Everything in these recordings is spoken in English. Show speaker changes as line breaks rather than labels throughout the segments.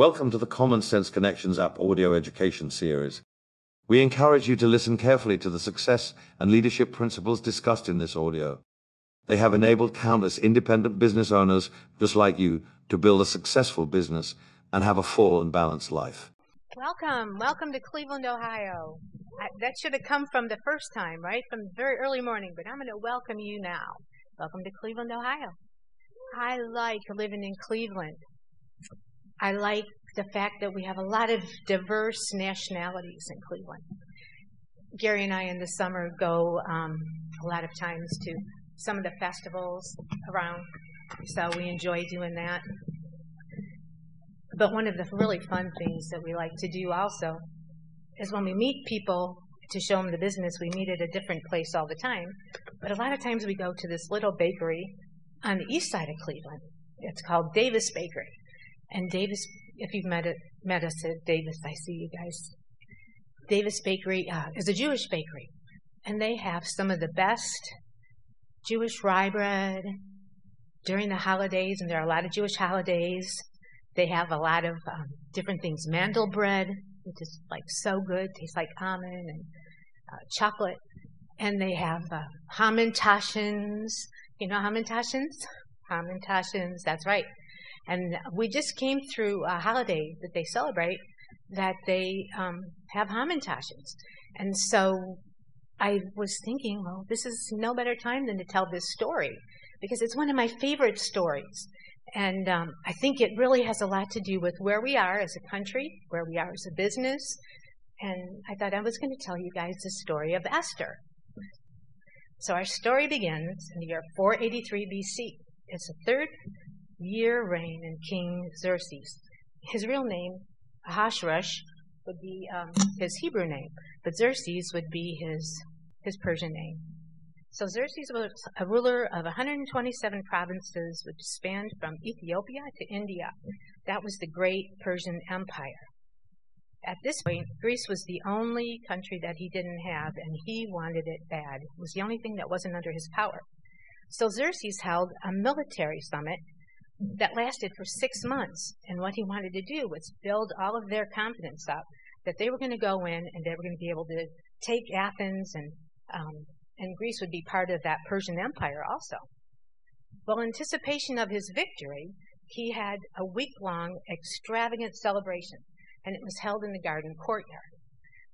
Welcome to the Common Sense Connections app audio education series. We encourage you to listen carefully to the success and leadership principles discussed in this audio. They have enabled countless independent business owners just like you to build a successful business and have a full and balanced life.
Welcome, welcome to Cleveland, Ohio. I, that should have come from the first time, right? From very early morning, but I'm going to welcome you now. Welcome to Cleveland, Ohio. I like living in Cleveland. I like the fact that we have a lot of diverse nationalities in Cleveland. Gary and I in the summer go um, a lot of times to some of the festivals around, so we enjoy doing that. But one of the really fun things that we like to do also is when we meet people to show them the business, we meet at a different place all the time. But a lot of times we go to this little bakery on the east side of Cleveland. It's called Davis Bakery. And Davis, if you've met, met us at Davis, I see you guys. Davis Bakery uh, is a Jewish bakery. And they have some of the best Jewish rye bread during the holidays, and there are a lot of Jewish holidays. They have a lot of um, different things. Mandel bread, which is like so good, tastes like almond and uh, chocolate. And they have uh, hamantaschens. You know hamantaschens? Hamantaschens, that's right. And we just came through a holiday that they celebrate that they um, have hamantaschens. And so I was thinking, well, this is no better time than to tell this story because it's one of my favorite stories. And um, I think it really has a lot to do with where we are as a country, where we are as a business. And I thought I was going to tell you guys the story of Esther. So our story begins in the year 483 BC. It's the third year reign in King Xerxes. His real name, Ahasuerus, would be um, his Hebrew name, but Xerxes would be his his Persian name. So Xerxes was a ruler of 127 provinces which spanned from Ethiopia to India. That was the great Persian Empire. At this point, Greece was the only country that he didn't have, and he wanted it bad. It was the only thing that wasn't under his power. So Xerxes held a military summit that lasted for six months. And what he wanted to do was build all of their confidence up that they were going to go in and they were going to be able to take Athens and um, and Greece would be part of that Persian Empire also. Well, in anticipation of his victory, he had a week long extravagant celebration, and it was held in the garden courtyard.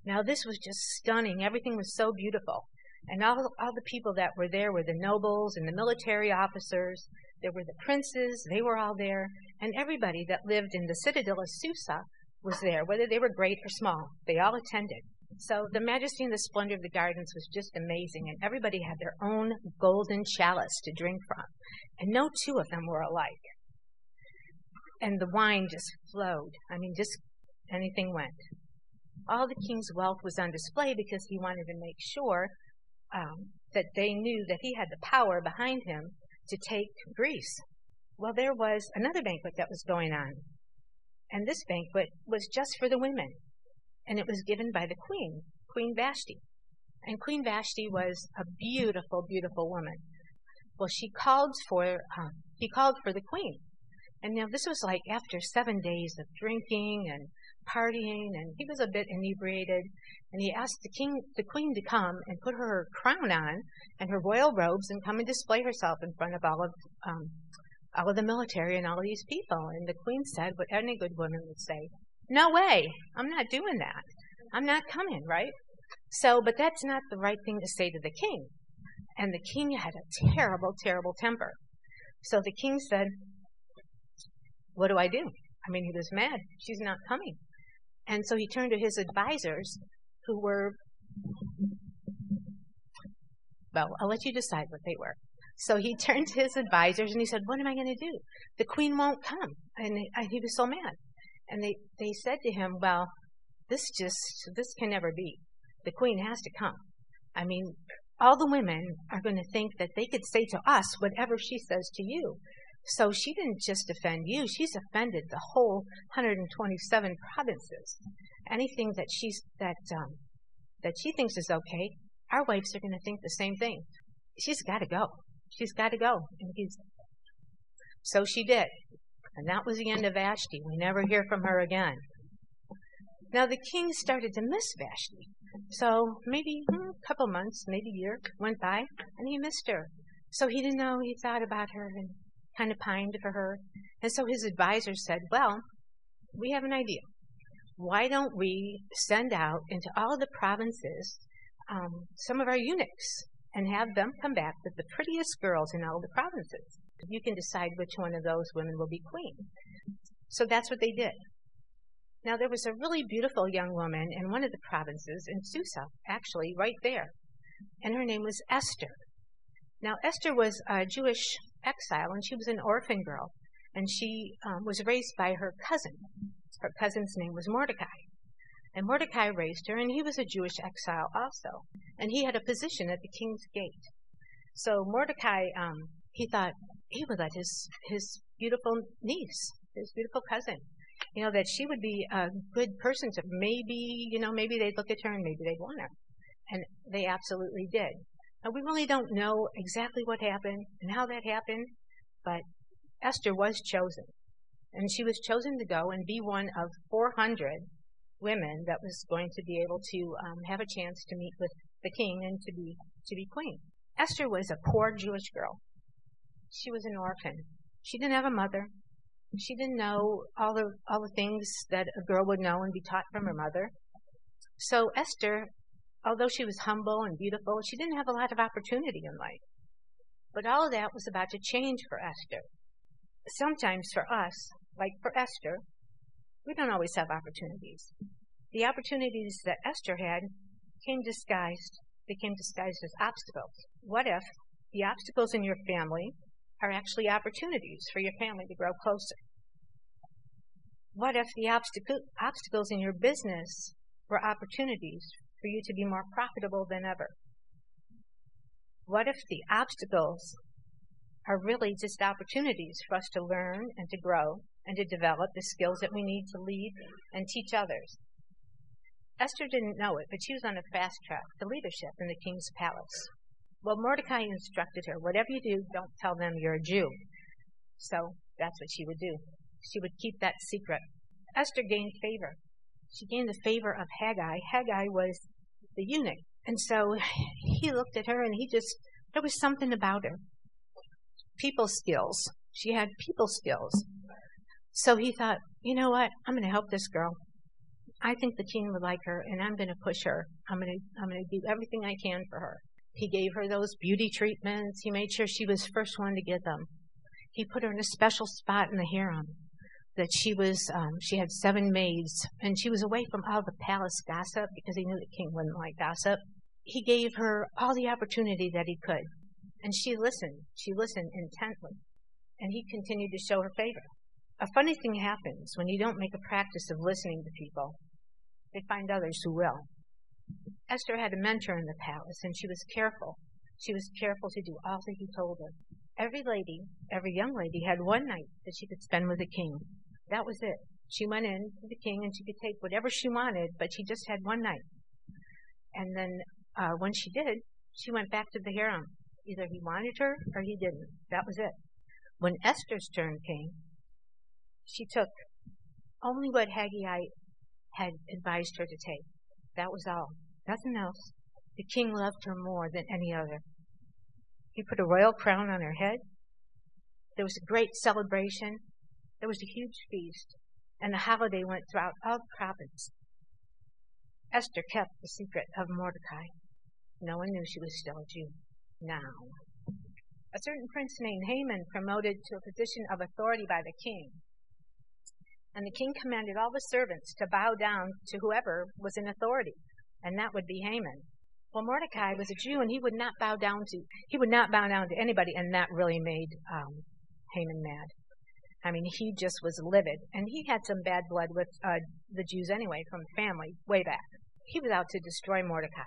Now, this was just stunning. Everything was so beautiful. And all, all the people that were there were the nobles and the military officers. There were the princes. They were all there. And everybody that lived in the citadel of Susa was there, whether they were great or small. They all attended. So the majesty and the splendor of the gardens was just amazing, and everybody had their own golden chalice to drink from, and no two of them were alike. And the wine just flowed. I mean, just anything went. All the king's wealth was on display because he wanted to make sure um, that they knew that he had the power behind him to take Greece. Well, there was another banquet that was going on, and this banquet was just for the women and it was given by the queen, Queen Vashti. And Queen Vashti was a beautiful, beautiful woman. Well, she called for um, he called for the queen, and now this was like after seven days of drinking and partying, and he was a bit inebriated. And he asked the king, the queen, to come and put her crown on and her royal robes and come and display herself in front of all of um, all of the military and all of these people. And the queen said what any good woman would say, no way. I'm not doing that. I'm not coming, right? So, but that's not the right thing to say to the king. And the king had a terrible, terrible temper. So the king said, What do I do? I mean, he was mad. She's not coming. And so he turned to his advisors, who were, well, I'll let you decide what they were. So he turned to his advisors and he said, What am I going to do? The queen won't come. And he was so mad. And they, they said to him, Well, this just, this can never be. The queen has to come. I mean, all the women are going to think that they could say to us whatever she says to you. So she didn't just offend you, she's offended the whole 127 provinces. Anything that she's, that, um, that she thinks is okay, our wives are going to think the same thing. She's got to go. She's got to go. And he's, so she did. And that was the end of Vashti. We never hear from her again. Now the king started to miss Vashti. So maybe hmm, a couple months, maybe a year went by, and he missed her. So he didn't know. He thought about her and kind of pined for her. And so his advisor said, Well, we have an idea. Why don't we send out into all the provinces um, some of our eunuchs and have them come back with the prettiest girls in all the provinces? You can decide which one of those women will be queen. So that's what they did. Now, there was a really beautiful young woman in one of the provinces, in Susa, actually, right there. And her name was Esther. Now, Esther was a Jewish exile, and she was an orphan girl. And she um, was raised by her cousin. Her cousin's name was Mordecai. And Mordecai raised her, and he was a Jewish exile also. And he had a position at the king's gate. So Mordecai, um, he thought he would let his, his beautiful niece, his beautiful cousin, you know, that she would be a good person to maybe, you know, maybe they'd look at her and maybe they'd want her. And they absolutely did. Now, we really don't know exactly what happened and how that happened, but Esther was chosen. And she was chosen to go and be one of 400 women that was going to be able to um, have a chance to meet with the king and to be to be queen. Esther was a poor Jewish girl. She was an orphan. She didn't have a mother. She didn't know all the all the things that a girl would know and be taught from her mother. So Esther, although she was humble and beautiful, she didn't have a lot of opportunity in life. But all of that was about to change for Esther. Sometimes for us, like for Esther, we don't always have opportunities. The opportunities that Esther had came disguised, became disguised as obstacles. What if the obstacles in your family are actually opportunities for your family to grow closer. What if the obstacle, obstacles in your business were opportunities for you to be more profitable than ever? What if the obstacles are really just opportunities for us to learn and to grow and to develop the skills that we need to lead and teach others? Esther didn't know it, but she was on a fast track to leadership in the king's palace. Well, Mordecai instructed her, whatever you do, don't tell them you're a Jew. So that's what she would do. She would keep that secret. Esther gained favor. She gained the favor of Haggai. Haggai was the eunuch. And so he looked at her and he just, there was something about her. People skills. She had people skills. So he thought, you know what? I'm going to help this girl. I think the king would like her and I'm going to push her. I'm going to, I'm going to do everything I can for her. He gave her those beauty treatments. He made sure she was first one to get them. He put her in a special spot in the harem. That she was, um, she had seven maids, and she was away from all the palace gossip because he knew the king wouldn't like gossip. He gave her all the opportunity that he could, and she listened. She listened intently, and he continued to show her favor. A funny thing happens when you don't make a practice of listening to people. They find others who will. Esther had a mentor in the palace, and she was careful. She was careful to do all that he told her. Every lady, every young lady, had one night that she could spend with the king. That was it. She went in to the king and she could take whatever she wanted, but she just had one night. And then uh, when she did, she went back to the harem. Either he wanted her or he didn't. That was it. When Esther's turn came, she took only what Haggai had advised her to take. That was all. Nothing else. The king loved her more than any other. He put a royal crown on her head. There was a great celebration. There was a huge feast, and the holiday went throughout all the province. Esther kept the secret of Mordecai. No one knew she was still a Jew. Now, a certain prince named Haman promoted to a position of authority by the king. And the king commanded all the servants to bow down to whoever was in authority and that would be Haman. Well, Mordecai was a Jew, and he would not bow down to he would not bow down to anybody, and that really made um, Haman mad. I mean, he just was livid, and he had some bad blood with uh, the Jews anyway from family way back. He was out to destroy Mordecai,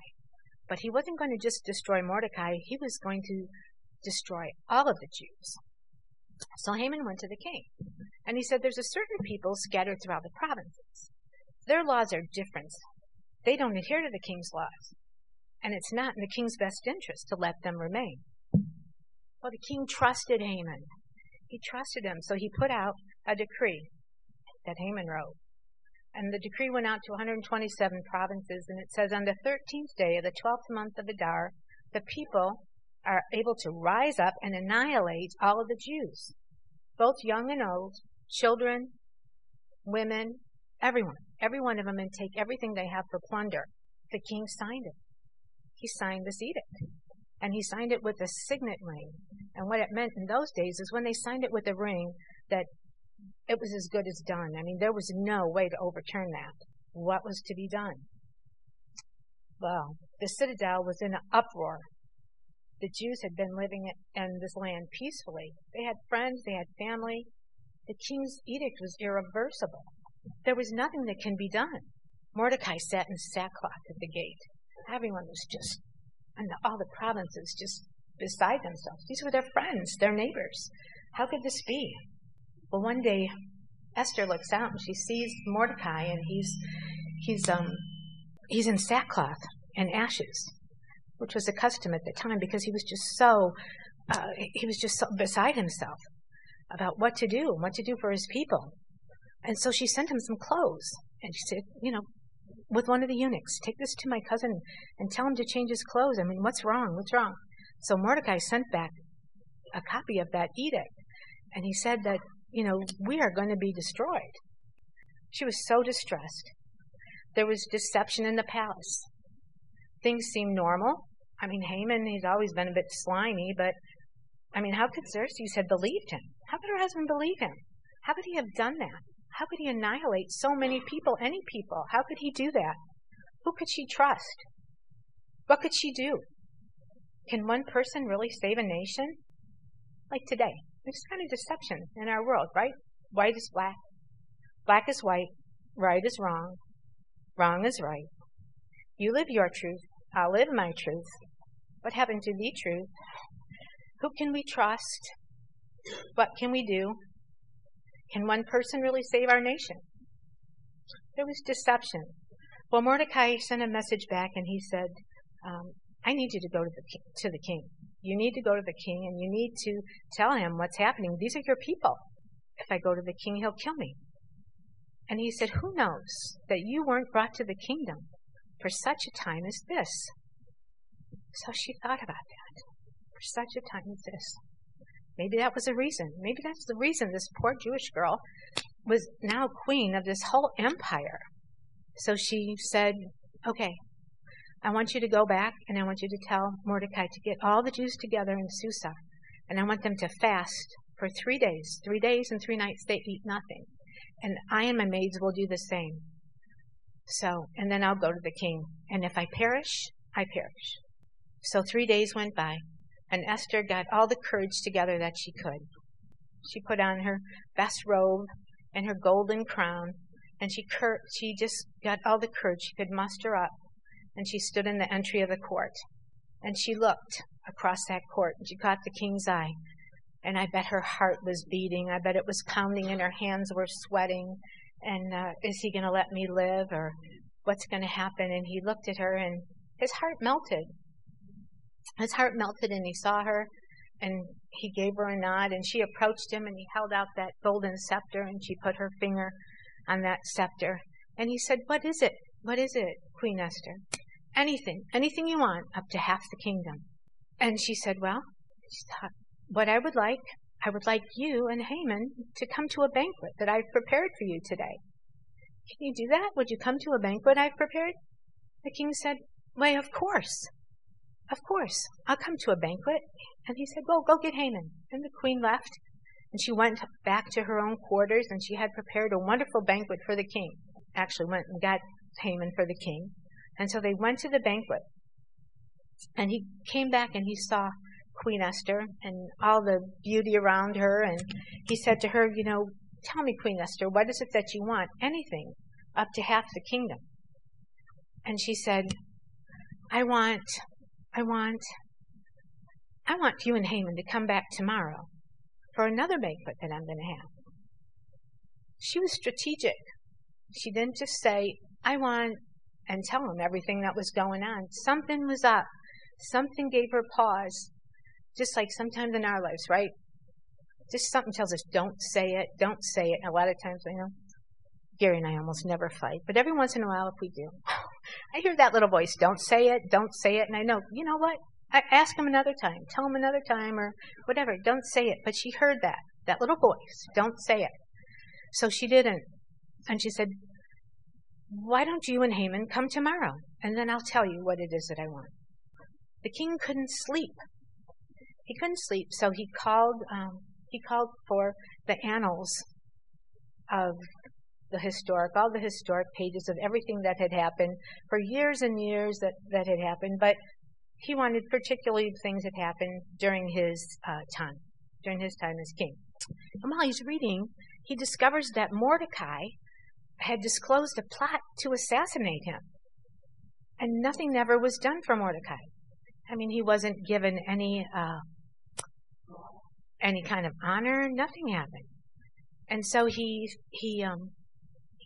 but he wasn't going to just destroy Mordecai; he was going to destroy all of the Jews. So Haman went to the king, and he said, "There's a certain people scattered throughout the provinces. Their laws are different they don't adhere to the king's laws, and it's not in the king's best interest to let them remain. Well, the king trusted Haman. He trusted him, so he put out a decree that Haman wrote. And the decree went out to 127 provinces, and it says, On the 13th day of the 12th month of Adar, the people are able to rise up and annihilate all of the Jews, both young and old, children, women, everyone, every one of them, and take everything they have for plunder. The king signed it. He signed this edict. And he signed it with a signet ring. And what it meant in those days is when they signed it with a ring, that it was as good as done. I mean, there was no way to overturn that. What was to be done? Well, the citadel was in an uproar. The Jews had been living in this land peacefully. They had friends, they had family. The king's edict was irreversible. There was nothing that can be done. Mordecai sat in sackcloth at the gate. Everyone was just, and all the provinces just beside themselves. These were their friends, their neighbors. How could this be? Well, one day, Esther looks out and she sees Mordecai, and he's he's um he's in sackcloth and ashes, which was a custom at the time because he was just so uh, he was just so beside himself about what to do what to do for his people. And so she sent him some clothes, and she said, you know, with one of the eunuchs, take this to my cousin and tell him to change his clothes. I mean, what's wrong? What's wrong? So Mordecai sent back a copy of that edict, and he said that you know, we are going to be destroyed. She was so distressed. There was deception in the palace. Things seemed normal. I mean, Haman, he's always been a bit slimy, but I mean, how could Xerxes have believed him? How could her husband believe him? How could he have done that? How could he annihilate so many people, any people? How could he do that? Who could she trust? What could she do? Can one person really save a nation? Like today. There's kind of deception in our world, right? White is black, black is white, right is wrong, wrong is right. You live your truth, I'll live my truth. What happened to the truth? Who can we trust? What can we do? Can one person really save our nation? There was deception. Well, Mordecai sent a message back and he said, um, I need you to go to the, to the king. You need to go to the king and you need to tell him what's happening. These are your people. If I go to the king, he'll kill me. And he said, Who knows that you weren't brought to the kingdom for such a time as this? So she thought about that. For such a time as this. Maybe that was the reason. Maybe that's the reason this poor Jewish girl was now queen of this whole empire. So she said, Okay, I want you to go back and I want you to tell Mordecai to get all the Jews together in Susa. And I want them to fast for three days. Three days and three nights they eat nothing. And I and my maids will do the same. So, and then I'll go to the king. And if I perish, I perish. So three days went by, and Esther got all the courage together that she could. She put on her best robe and her golden crown, and she cur- she just got all the courage she could muster up and she stood in the entry of the court. And she looked across that court, and she caught the king's eye. And I bet her heart was beating. I bet it was pounding, and her hands were sweating. And uh, is he going to let me live, or what's going to happen? And he looked at her, and his heart melted. His heart melted, and he saw her, and he gave her a nod, and she approached him, and he held out that golden scepter, and she put her finger on that scepter. And he said, What is it? What is it, Queen Esther? Anything, anything you want, up to half the kingdom. And she said, Well, she thought, what I would like, I would like you and Haman to come to a banquet that I've prepared for you today. Can you do that? Would you come to a banquet I've prepared? The king said, Why, of course. Of course. I'll come to a banquet. And he said, Well, go get Haman. And the queen left, and she went back to her own quarters, and she had prepared a wonderful banquet for the king. Actually went and got Haman for the king. And so they went to the banquet. And he came back and he saw Queen Esther and all the beauty around her. And he said to her, You know, tell me, Queen Esther, what is it that you want? Anything, up to half the kingdom. And she said, I want, I want, I want you and Haman to come back tomorrow for another banquet that I'm going to have. She was strategic. She didn't just say, I want and tell him everything that was going on. Something was up. Something gave her pause. Just like sometimes in our lives, right? just something tells us, don't say it, don't say it. And a lot of times, you know, Gary and I almost never fight, but every once in a while, if we do, I hear that little voice, don't say it, don't say it. And I know, you know what? I ask him another time, tell him another time, or whatever. Don't say it. But she heard that, that little voice, don't say it. So she didn't. And she said, why don't you and Haman come tomorrow? And then I'll tell you what it is that I want. The king couldn't sleep. He couldn't sleep, so he called, um, he called for the annals of the historic, all the historic pages of everything that had happened for years and years that, that had happened, but he wanted particularly things that happened during his uh, time, during his time as king. And while he's reading, he discovers that Mordecai had disclosed a plot to assassinate him. And nothing ever was done for Mordecai. I mean, he wasn't given any uh, any kind of honor. Nothing happened. And so he he um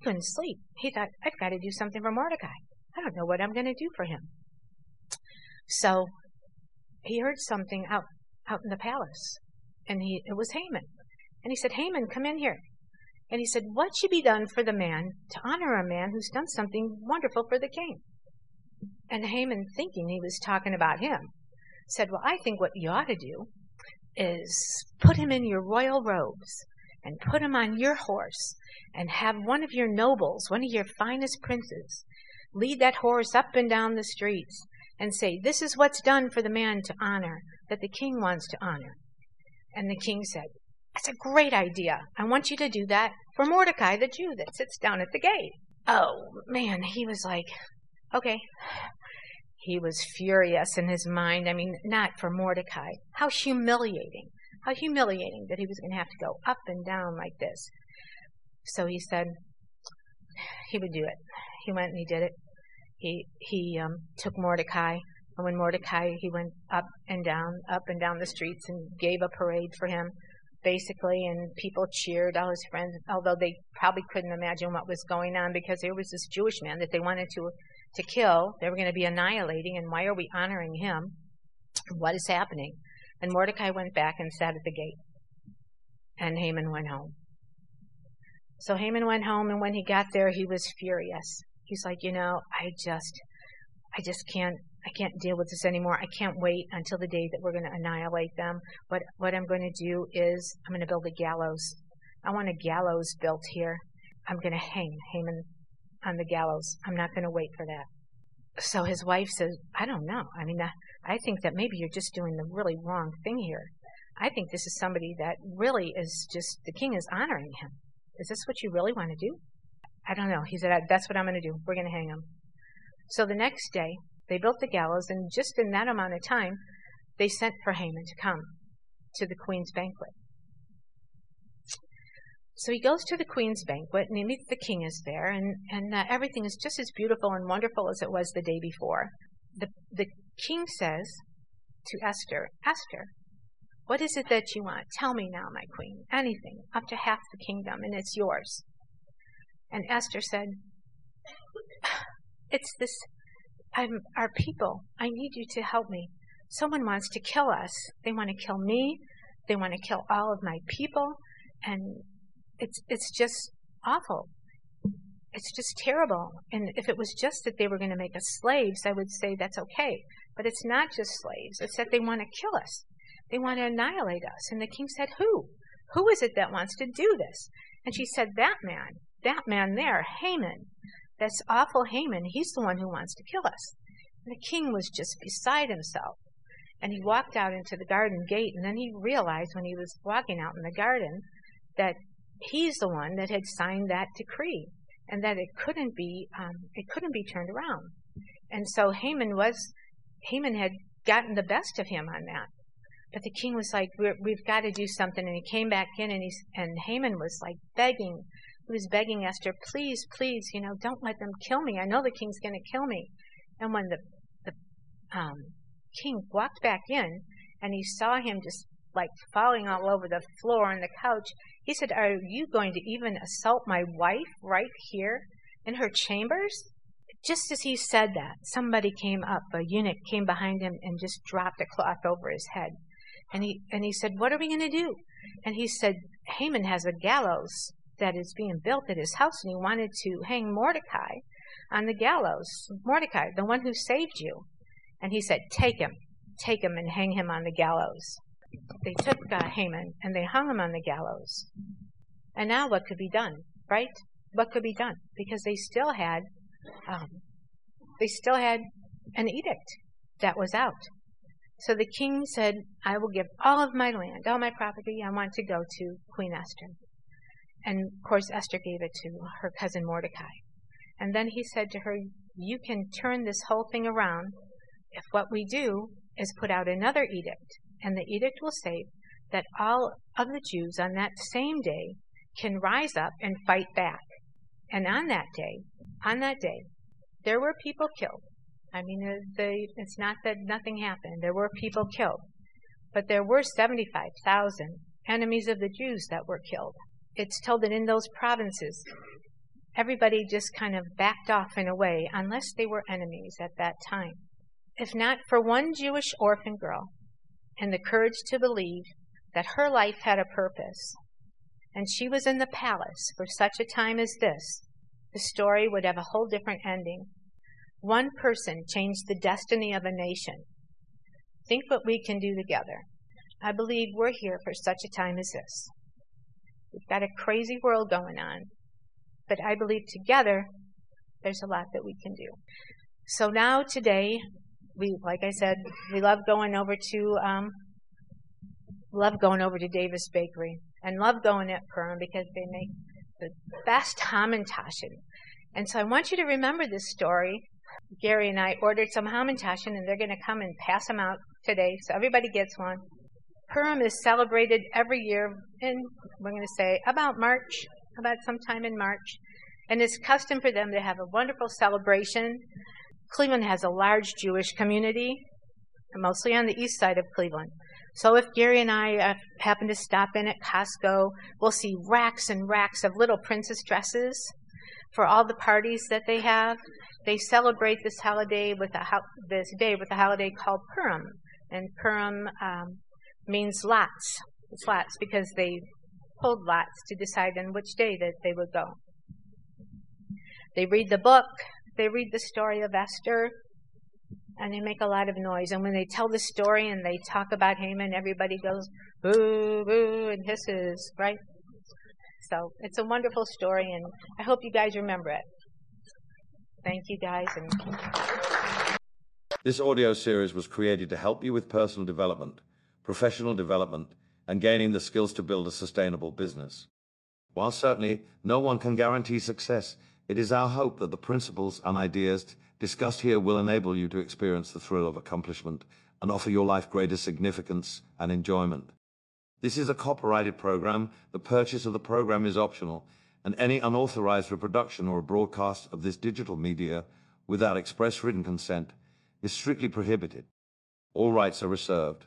couldn't sleep. He thought, I've got to do something for Mordecai. I don't know what I'm going to do for him. So he heard something out out in the palace, and he it was Haman. And he said, Haman, come in here. And he said, What should be done for the man to honor a man who's done something wonderful for the king? And Haman, thinking he was talking about him, said, Well, I think what you ought to do is put him in your royal robes and put him on your horse and have one of your nobles, one of your finest princes, lead that horse up and down the streets and say, This is what's done for the man to honor, that the king wants to honor. And the king said, That's a great idea. I want you to do that for Mordecai, the Jew that sits down at the gate. Oh, man, he was like, Okay. He was furious in his mind. I mean, not for Mordecai. How humiliating. How humiliating that he was going to have to go up and down like this. So he said he would do it. He went and he did it. He he um, took Mordecai, and when Mordecai he went up and down, up and down the streets and gave a parade for him, basically, and people cheered. All his friends, although they probably couldn't imagine what was going on because there was this Jewish man that they wanted to to kill. They were going to be annihilating, and why are we honoring him? What is happening? And Mordecai went back and sat at the gate, and Haman went home. So Haman went home, and when he got there, he was furious. He's like, you know, I just, I just can't, I can't deal with this anymore. I can't wait until the day that we're going to annihilate them. But what I'm going to do is I'm going to build a gallows. I want a gallows built here. I'm going to hang Haman on the gallows. I'm not going to wait for that. So his wife says, I don't know. I mean, I, I think that maybe you're just doing the really wrong thing here. I think this is somebody that really is just, the king is honoring him. Is this what you really want to do? I don't know. He said, That's what I'm going to do. We're going to hang him. So the next day, they built the gallows, and just in that amount of time, they sent for Haman to come to the queen's banquet. So he goes to the queen's banquet, and he meets the king is there, and, and uh, everything is just as beautiful and wonderful as it was the day before. The, the king says to Esther, Esther, what is it that you want? Tell me now, my queen. Anything, up to half the kingdom, and it's yours. And Esther said, It's this, I'm our people. I need you to help me. Someone wants to kill us. They want to kill me. They want to kill all of my people. And it's, it's just awful. It's just terrible. And if it was just that they were going to make us slaves, I would say that's okay. But it's not just slaves. It's that they want to kill us. They want to annihilate us. And the king said, Who? Who is it that wants to do this? And she said, That man. That man there, Haman. That's awful Haman. He's the one who wants to kill us. And the king was just beside himself. And he walked out into the garden gate, and then he realized when he was walking out in the garden that he's the one that had signed that decree and that it couldn't be um, it couldn't be turned around. And so Haman was Haman had gotten the best of him on that. But the king was like, we have got to do something. And he came back in, and he and Haman was like begging. He was begging Esther, please, please, you know, don't let them kill me. I know the king's going to kill me. And when the the um, king walked back in, and he saw him just like falling all over the floor and the couch, he said, Are you going to even assault my wife right here in her chambers? Just as he said that, somebody came up, a eunuch came behind him and just dropped a cloth over his head. And he, and he said, What are we going to do? And he said, Haman has a gallows that is being built at his house, and he wanted to hang Mordecai on the gallows. Mordecai, the one who saved you. And he said, Take him, take him, and hang him on the gallows. They took uh, Haman and they hung him on the gallows. And now what could be done, right? What could be done? Because they still had, um, they still had an edict that was out. So the king said, I will give all of my land, all my property, I want to go to Queen Esther. And of course, Esther gave it to her cousin Mordecai. And then he said to her, You can turn this whole thing around if what we do is put out another edict. And the edict will say that all of the Jews on that same day can rise up and fight back. And on that day, on that day, there were people killed. I mean, uh, they, it's not that nothing happened. There were people killed. But there were 75,000 enemies of the Jews that were killed it's told that in those provinces, everybody just kind of backed off in a way, unless they were enemies at that time. If not for one Jewish orphan girl and the courage to believe that her life had a purpose, and she was in the palace for such a time as this, the story would have a whole different ending. One person changed the destiny of a nation. Think what we can do together. I believe we're here for such a time as this. We've got a crazy world going on. But I believe together, there's a lot that we can do. So now today, we, like I said, we love going over to, um, love going over to Davis Bakery and love going at Purim because they make the best Hamantaschen. And so I want you to remember this story. Gary and I ordered some Hamantaschen and they're going to come and pass them out today. So everybody gets one. Purim is celebrated every year in, we're going to say, about March, about sometime in March. And it's custom for them to have a wonderful celebration. Cleveland has a large Jewish community, mostly on the east side of Cleveland. So if Gary and I uh, happen to stop in at Costco, we'll see racks and racks of little princess dresses for all the parties that they have. They celebrate this holiday with a ho- this day with a holiday called Purim, and Purim um, means lots. It's lots because they pulled lots to decide on which day that they would go. They read the book, they read the story of Esther, and they make a lot of noise. And when they tell the story and they talk about Haman, everybody goes boo, boo, and hisses, right? So it's a wonderful story, and I hope you guys remember it. Thank you guys. And
this audio series was created to help you with personal development professional development, and gaining the skills to build a sustainable business. While certainly no one can guarantee success, it is our hope that the principles and ideas discussed here will enable you to experience the thrill of accomplishment and offer your life greater significance and enjoyment. This is a copyrighted program. The purchase of the program is optional, and any unauthorized reproduction or broadcast of this digital media without express written consent is strictly prohibited. All rights are reserved.